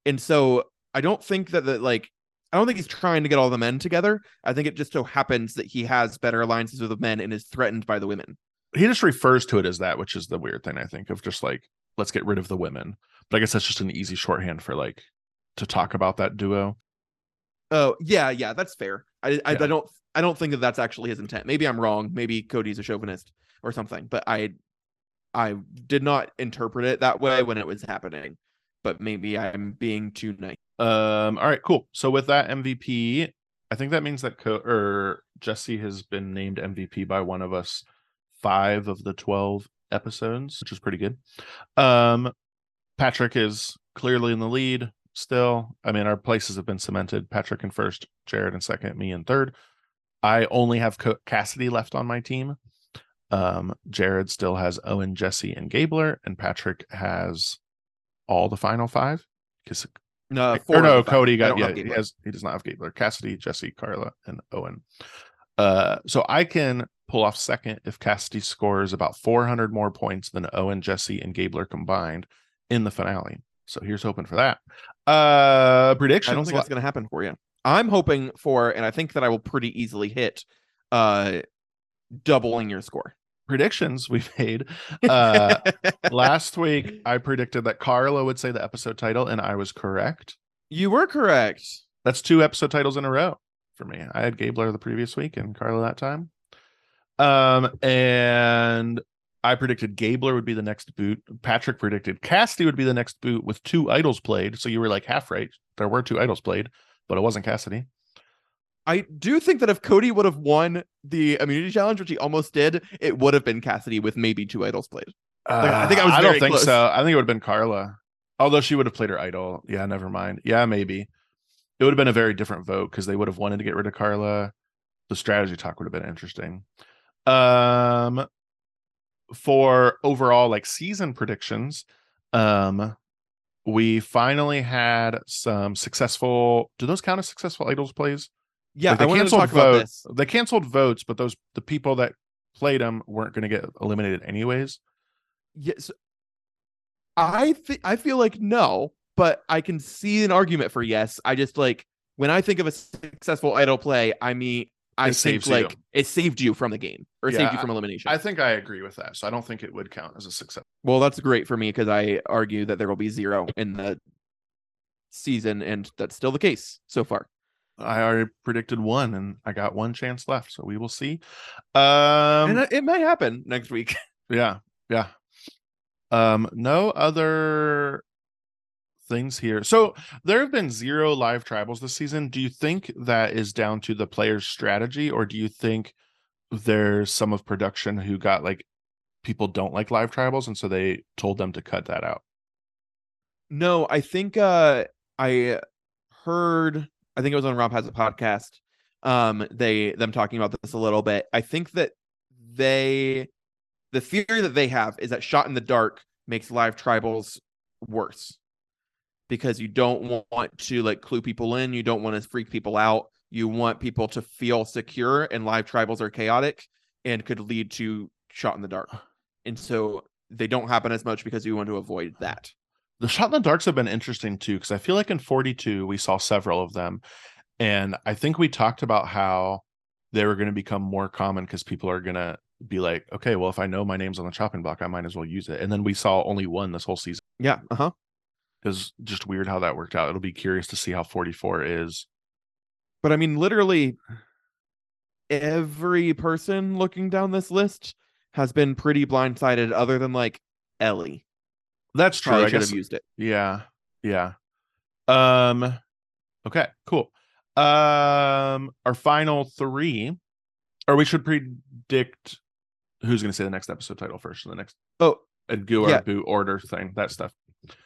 And so I don't think that that like I don't think he's trying to get all the men together. I think it just so happens that he has better alliances with the men and is threatened by the women. he just refers to it as that, which is the weird thing I think of just like let's get rid of the women. But I guess that's just an easy shorthand for like to talk about that duo. Oh yeah, yeah, that's fair. I I, Yeah. I don't I don't think that that's actually his intent. Maybe I'm wrong. Maybe Cody's a chauvinist or something. But I I did not interpret it that way when it was happening. But maybe I'm being too nice. Um. All right. Cool. So with that MVP, I think that means that Co- or Jesse has been named MVP by one of us five of the twelve episodes, which is pretty good. Um, Patrick is clearly in the lead still. I mean, our places have been cemented. Patrick in first, Jared in second, me in third. I only have Cassidy left on my team. Um, Jared still has Owen, Jesse, and Gabler, and Patrick has all the final five. Because No, or four no, of the five. Cody got yeah. He has he does not have Gabler. Cassidy, Jesse, Karla, and Owen. Uh, so I can pull off second if Cassidy scores about 400 more points than Owen, Jesse, and Gabler combined in the finale. So here's hoping for that. Uh, predictions. I don't think that's going to happen for you. I'm hoping for, and I think that I will pretty easily hit, uh, doubling your score. predictions we've made. Uh, last week I predicted that Karla would say the episode title, and I was correct. you were correct. That's two episode titles in a row for me. I had Gabler the previous week and Karla that time. Um, and I predicted Gabler would be the next boot. Patrick predicted Cassidy would be the next boot with two idols played. So you were like half right. There were two idols played, but it wasn't Cassidy. I do think that if Cody would have won the immunity challenge, which he almost did, it would have been Cassidy with maybe two idols played. Like, I think I was Uh, I don't think close. so. I think it would have been Karla. Although she would have played her idol. Yeah, never mind. Yeah, maybe. It would have been a very different vote because they would have wanted to get rid of Karla. The strategy talk would have been interesting. Um for overall like season predictions, um we finally had some successful do those count as successful idols plays? Yeah, Like, I they to canceled this. They canceled votes, but those the people that played them weren't going to get eliminated anyways. Yes, I think I feel like no, but I can see an argument for yes. I just like when I think of a successful idol play, I mean, I think saves you. like it saved you from the game or Yeah, saved you from elimination. I think I agree with that. So I don't think it would count as a success. well, that's great for me because I argue that there will be zero in the season, and that's still the case so far. I already predicted one and I got one chance left. So we will see. Um and it- it may happen next week. yeah, yeah. Um no other things here. So there have been zero live tribals this season. Do you think that is down to the player's strategy or do you think there's some of production who got like people don't like live tribals and so they told them to cut that out? No, I think uh I heard I think it was on Rob has a podcast. Um they them talking about this a little bit. I think that they the theory that they have is that shot in the dark makes live tribals worse. Because you don't want to like clue people in, you don't want to freak people out. You want people to feel secure and live tribals are chaotic and could lead to shot in the dark. And so they don't happen as much because you want to avoid that. The shot in the darks have been interesting too, because I feel like in 42 we saw several of them. And I think we talked about how they were going to become more common because people are going to be like, okay, well, if I know my name's on the chopping block, I might as well use it. And then we saw only one this whole season. Yeah, uh-huh. It was just weird how that worked out. It'll be curious to see how 44 is. But I mean, literally every person looking down this list has been pretty blindsided, other than like Ellie. That's true. Probably I should guess have used it. Yeah. Yeah. Um okay, cool. Um our final 3 or we should predict who's going to say the next episode title first, and the next Oh, and do our Yeah. boot order thing, that stuff.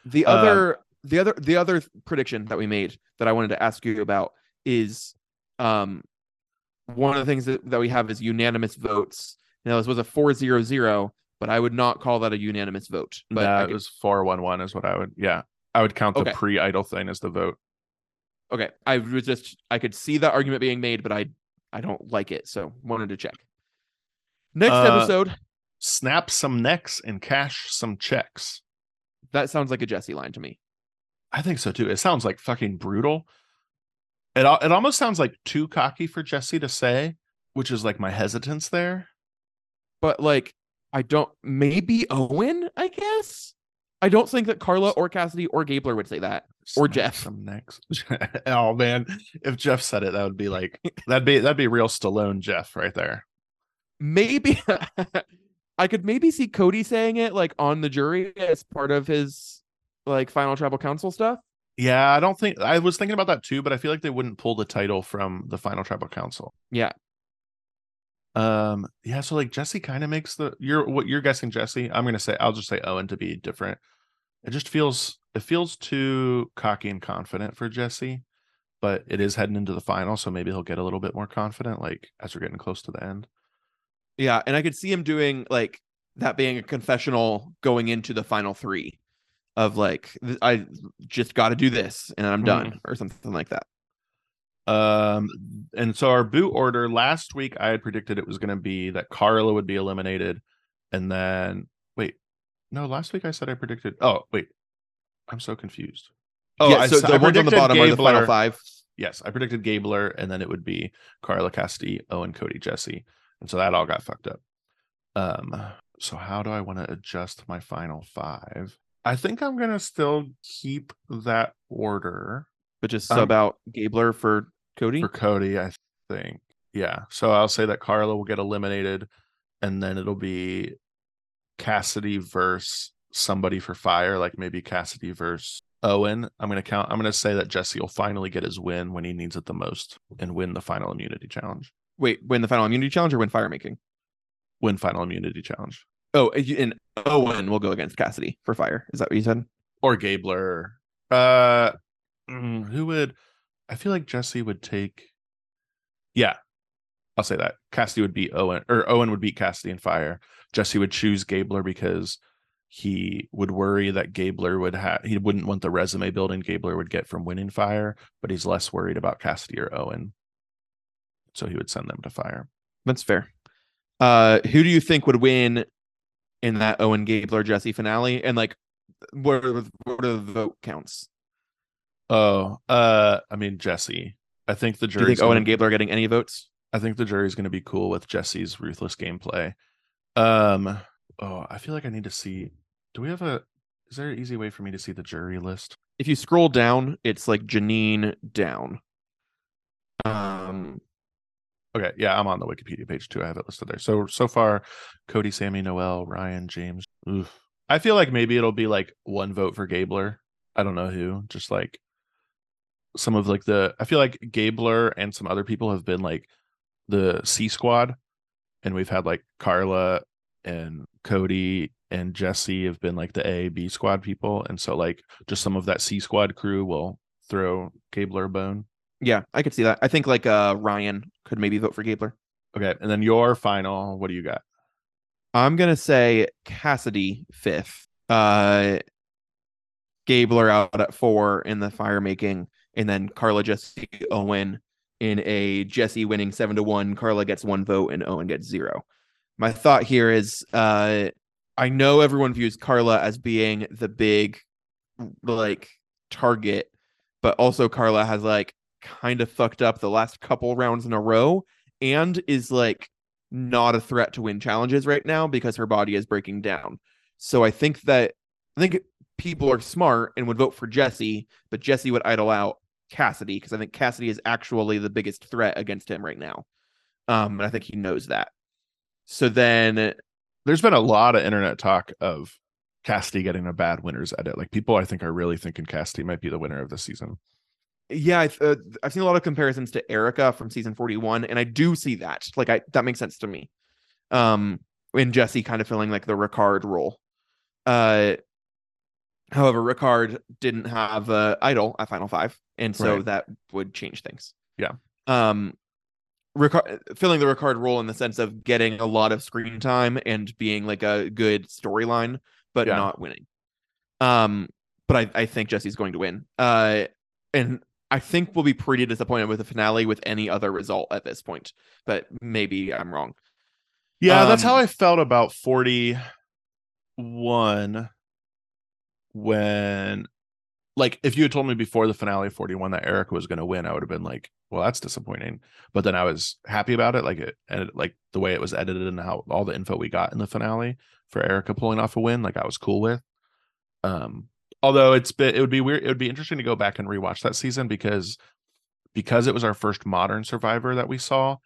The Uh, other the other the other prediction that we made that I wanted to ask you about is um one of the things that, that we have is unanimous votes. Now this was a 4-0-0, but I would not call that a unanimous vote. But that could- was four one one is what I would. Yeah, I would count the Okay. pre idol thing as the vote. okay, I was just I could see that argument being made, but I I don't like it, so wanted to check. Next Uh, episode, Snap some necks and cash some checks. That sounds like a Jesse line to me. I think so too. It sounds like fucking brutal. It it almost sounds like too cocky for Jesse to say, which is like my hesitance there. But like I don't maybe Owen, I guess. I don't think that Karla or Cassidy or Gabler would say that. Or Jeff. some next. oh man, if Jeff said it, that would be like that'd be that'd be real Stallone Jeff right there. maybe I could maybe see Cody saying it like on the jury as part of his like final tribal council stuff. Yeah, I don't think I was thinking about that too, but I feel like they wouldn't pull the title from the final tribal council. Yeah. Um, yeah, so like Jesse kind of makes the you're what you're guessing, Jesse. I'm gonna say I'll just say Owen to be different. It just feels it feels too cocky and confident for Jesse, but it is heading into the final, so maybe he'll get a little bit more confident, like as we're getting close to the end. Yeah, and I could see him doing like that being a confessional going into the final 3 of like I just got to do this and I'm done or something like that. Um, and so our boot order last week, I had predicted it was going to be that Karla would be eliminated, and then wait, no, last week I said I predicted. Oh, wait, I'm so confused. Oh, yeah, I, so I the ones on the bottom are the final 5. Yes, I predicted Gabler, and then it would be Karla Cassidy, Owen, Cody, Jesse, and so that all got fucked up. Um, so how do I want to adjust my final five? I think I'm gonna still keep that order. But just Um, sub out Gabler for Cody. for Cody, I think. Yeah. So I'll say that Karla will get eliminated, and then it'll be Cassidy versus somebody for fire, like maybe Cassidy versus Owen. I'm gonna count. I'm gonna say that Jesse will finally get his win when he needs it the most and win the final immunity challenge. Wait, win the final immunity challenge or win fire making? Win final immunity challenge. Oh, and Owen will go against Cassidy for fire. Is that what you said? Or Gabler. Uh mm, who would I feel like Jesse would take Yeah. I'll say that. Cassidy would beat Owen or Owen would beat Cassidy in fire. Jesse would choose Gabler because he would worry that Gabler would have he wouldn't want the resume building Gabler would get from winning fire, but he's less worried about Cassidy or Owen. So he would send them to fire. That's fair. Uh, who do you think would win in that Owen Gabler Jesse finale? And like, what are the, what are the vote counts? Oh, uh I mean Jesse. I think the jury. Do you think Owen gonna- and Gabler are getting any votes? I think the jury's going to be cool with Jesse's ruthless gameplay. Um, oh, I feel like I need to see. Do we have a? Is there an easy way for me to see the jury list? If you scroll down, it's like Jeanine down. Um, Okay, yeah, I'm on the Wikipedia page too. I have it listed there. So so far, Cody, Sami, Noelle, Ryan, James. Oof. I feel like maybe it'll be like one vote for Gabler. I don't know who. Just like some of like the. I feel like Gabler and some other people have been like the C squad, and we've had like Karla and Cody and Jesse have been like the A B squad people, and so like just some of that C squad crew will throw Gabler a bone. Yeah, I could see that. I think like uh Ryan could maybe vote for Gabler. Okay, and then your final. What do you got? I'm gonna say Cassidy fifth. Uh, Gabler out at four in the fire making, and then Karla Jesse Owen in a Jesse winning seven to one. Karla gets one vote and Owen gets zero. My thought here is, uh, I know everyone views Karla as being the big, like target, but also Karla has like kind of fucked up the last couple rounds in a row and is like not a threat to win challenges right now because her body is breaking down. So I think that I think people are smart and would vote for Jesse, but Jesse would idle out Cassidy because I think Cassidy is actually the biggest threat against him right now. Um, and I think he knows that. So then There's been a lot of internet talk of Cassidy getting a bad winner's edit. Like people, I think, are really thinking Cassidy might be the winner of the season. Yeah, I've, uh, I've seen a lot of comparisons to Erika from season 41, and I do see that. Like, I that makes sense to me. Um, and Jesse kind of filling like the Ricard role. Uh, however, Ricard didn't have uh, idol at Final Five, and so Right. that would change things. Yeah. Um, Ricard filling the Ricard role in the sense of getting a lot of screen time and being like a good storyline, but Yeah. not winning. Um, but I, I think Jesse's going to win. Uh, and I think we'll be pretty disappointed with the finale with any other result at this point. But maybe I'm wrong. Yeah, that's how Um, I felt about 41 when like if you had told me before the finale of 41 that Erika was going to win, I would have been like, well, that's disappointing. But then I was happy about it like it and like the way it was edited and how all the info we got in the finale for Erika pulling off a win, like I was cool with. Um although it's been it would be weird it would be interesting to go back and rewatch that season because because it was our first modern survivor that we saw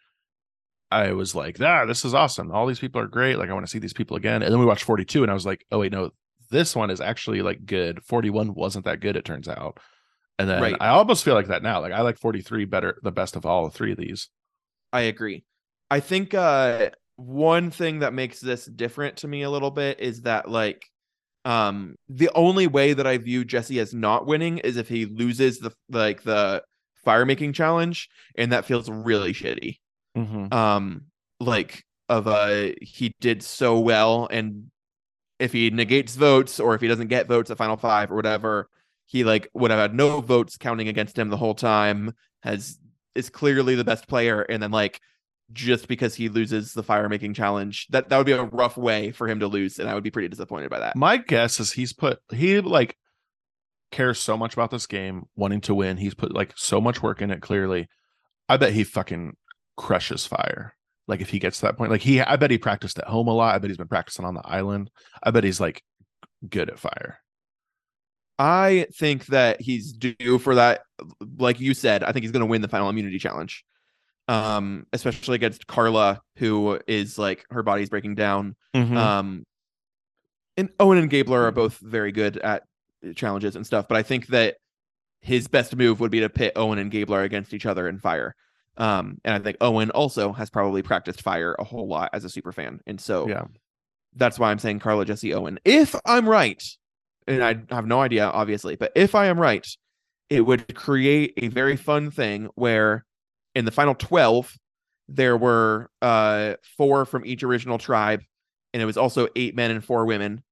I was like, ah, this is awesome. All these people are great. Like, I want to see these people again. And then we watched 42 and I was like, oh, wait, no, this one is actually like good. 41 wasn't that good, it turns out. And then Right. I almost feel like that now. Like, I like 43 better, the best of all three of these. I agree. I think uh one thing that makes this different to me a little bit is that like um the only way that I view Jesse as not winning is if he loses the like the fire making challenge and that feels really shitty. Mm-hmm. Um like of uh he did so well and if he negates votes or if he doesn't get votes at final 5 or whatever he like would have had no votes counting against him the whole time has is clearly the best player and then like just because he loses the fire making challenge that that would be a rough way for him to lose and i would be pretty disappointed by that My guess is he's put, he like cares so much about this game, wanting to win. He's put like so much work in it, clearly. I bet he fucking crushes fire. Like, if he gets to that point, like he, I bet he practiced at home a lot. I bet he's been practicing on the island. I bet he's like good at fire. i think that he's due for that like you said i think he's going to win the final immunity challenge um especially against karla who is like her body's breaking down Mhm. Um, and Owen and Gabler are both very good at challenges and stuff, but I think that his best move would be to pit Owen and Gabler against each other in fire. Um, and I think Owen also has probably practiced fire a whole lot as a super fan, and so yeah. that's why I'm saying Karla Jesse Owen. If I'm right, and I have no idea, obviously, but if I am right, it would create a very fun thing where in the final 12, there were uh four from each original tribe, and it was also eight men and four women.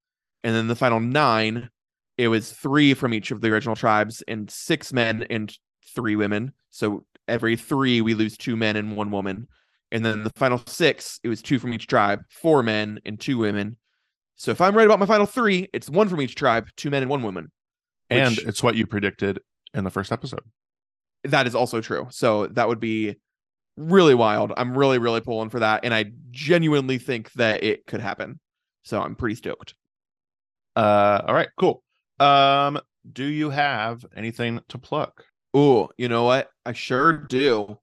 And then the final nine, it was three from each of the original tribes and six men and three women. So every three, we lose two men and one woman. And then the final six, it was two from each tribe, four men and two women. So if I'm right about my final three, it's one from each tribe, two men and one woman. And it's what you predicted in the first episode. That is also true. So that would be really wild. I'm really, really pulling for that. And I genuinely think that it could happen. So I'm pretty stoked. Uh, all right, cool. Um, do you have anything to pluck? Oh, you know what? I sure do.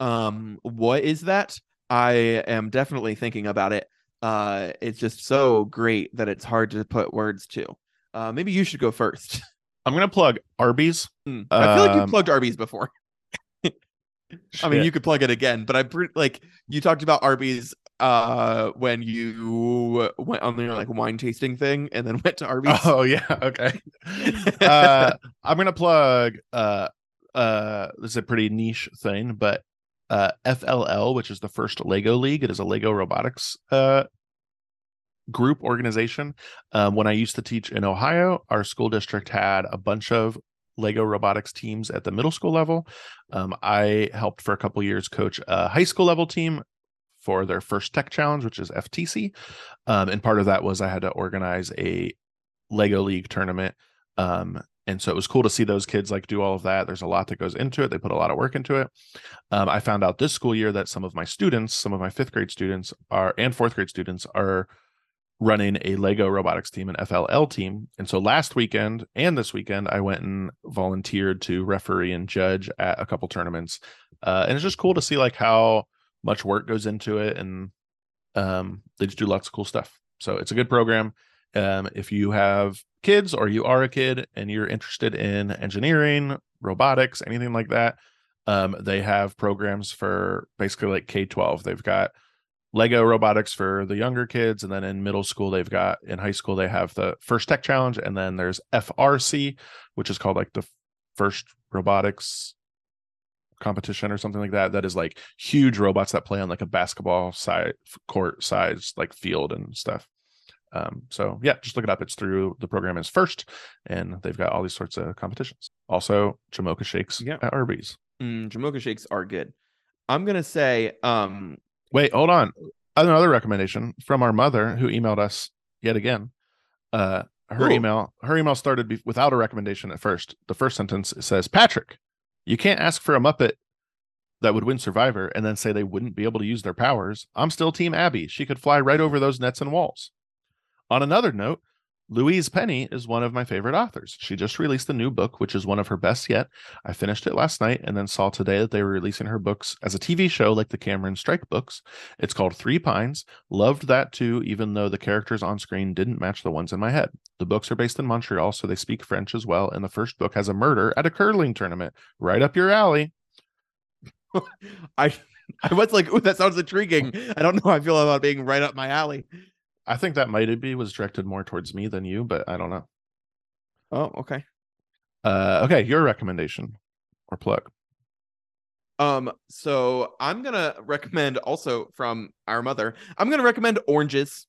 Um, what is that? I am definitely thinking about it. Uh, it's just so great that it's hard to put words to. Uh, maybe you should go first. I'm gonna plug Arby's. Hmm. I feel like you Um, plugged Arby's before. I mean, you could plug it again, but I'm like you talked about Arby's uh when you went on your like wine tasting thing and then went to Arby's. Oh yeah, okay. uh, I'm gonna plug. Uh, uh, this is a pretty niche thing, but uh, FLL, which is the first Lego League. It is a Lego robotics uh group organization. Um, when I used to teach in Ohio, our school district had a bunch of Lego robotics teams at the middle school level. Um, I helped for a couple years coach a high school level team for their first tech challenge, which is FTC. Um, and part of that was I had to organize a Lego League tournament. Um, and so it was cool to see those kids like do all of that. There's a lot that goes into it. They put a lot of work into it. Um, I found out this school year that some of my students, some of my fifth grade students are and fourth grade students are running a Lego robotics team, an FLL team. And so last weekend and this weekend, I went and volunteered to referee and judge at a couple tournaments. Uh, and it's just cool to see like how much work goes into it. And um, they just do lots of cool stuff. So it's a good program. Um, if you have kids or you are a kid and you're interested in engineering, robotics, anything like that. Um, they have programs for basically like K 12. They've got Lego robotics for the younger kids. And then in middle school, they've got in high school, they have the first tech challenge. And then there's FRC, which is called like the first robotics competition or something like that. That is like huge robots that play on like a basketball side court size, like field and stuff. Um, so yeah, just look it up. It's through the program is first, and they've got all these sorts of competitions. Also, Jamocha shakes Yeah. at Arby's. Mm, Jamocha shakes are good. I'm gonna say, um, Wait, hold on. Another recommendation from our mother who emailed us yet again. Uh, her Ooh. email, her email started be- without a recommendation at first. The first sentence says, "Patrick, you can't ask for a Muppet that would win Survivor and then say they wouldn't be able to use their powers. I'm still Team Abby. She could fly right over those nets and walls." On another note, Louise Penny is one of my favorite authors. She just released a new book, which is one of her best yet. I finished it last night and then saw today that they were releasing her books as a TV show like the Cormoran Strike books. It's called Three Pines. Loved that too, even though the characters on screen didn't match the ones in my head. The books are based in Montreal, so they speak French as well. And the first book has a murder at a curling tournament. Right up your alley. I I was like, ooh, that sounds intriguing. I don't know how I feel about being right up my alley. I think that might be was directed more towards me than you, but I don't know. Oh, okay. Uh, okay, your recommendation or plug. Um, so I'm gonna recommend also from our mother. I'm gonna recommend oranges,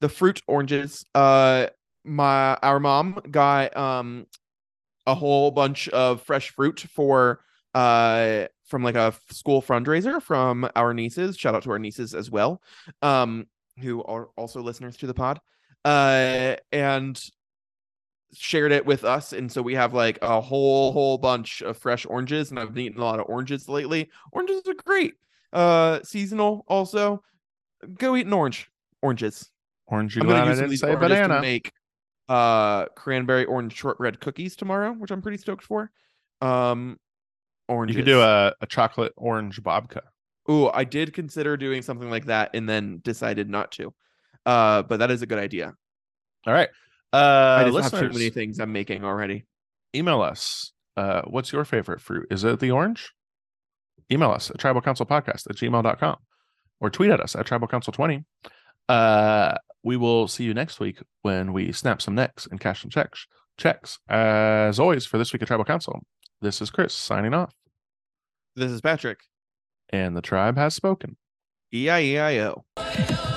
the fruit oranges. Uh, my our mom got um a whole bunch of fresh fruit for uh from like a school fundraiser from our nieces. Shout out to our nieces as well, um, who are also listeners to the pod. Uh, and shared it with us and so we have like a whole whole bunch of fresh oranges and i've been eating a lot of oranges lately oranges are great uh seasonal also go eat an orange oranges Orange you i'm gonna glad I use some of didn't these say oranges to make uh cranberry orange shortbread cookies tomorrow which i'm pretty stoked for um orange. You could do a, a chocolate orange babka. Ooh, i did consider doing something like that and then decided not to uh but that is a good idea All right. i Uh just listeners, have too many things i'm making already email us. Uh what's your favorite fruit? Is it the orange? Email us at tribal council podcast at gmail.com or tweet at us at tribal council 20. Uh we will see you next week when we snap some necks and cash some checks. Checks. As always, for this week at Tribal Council, this is Chris signing off, this is patrick and the tribe has spoken. E-I-E-I-O. oh,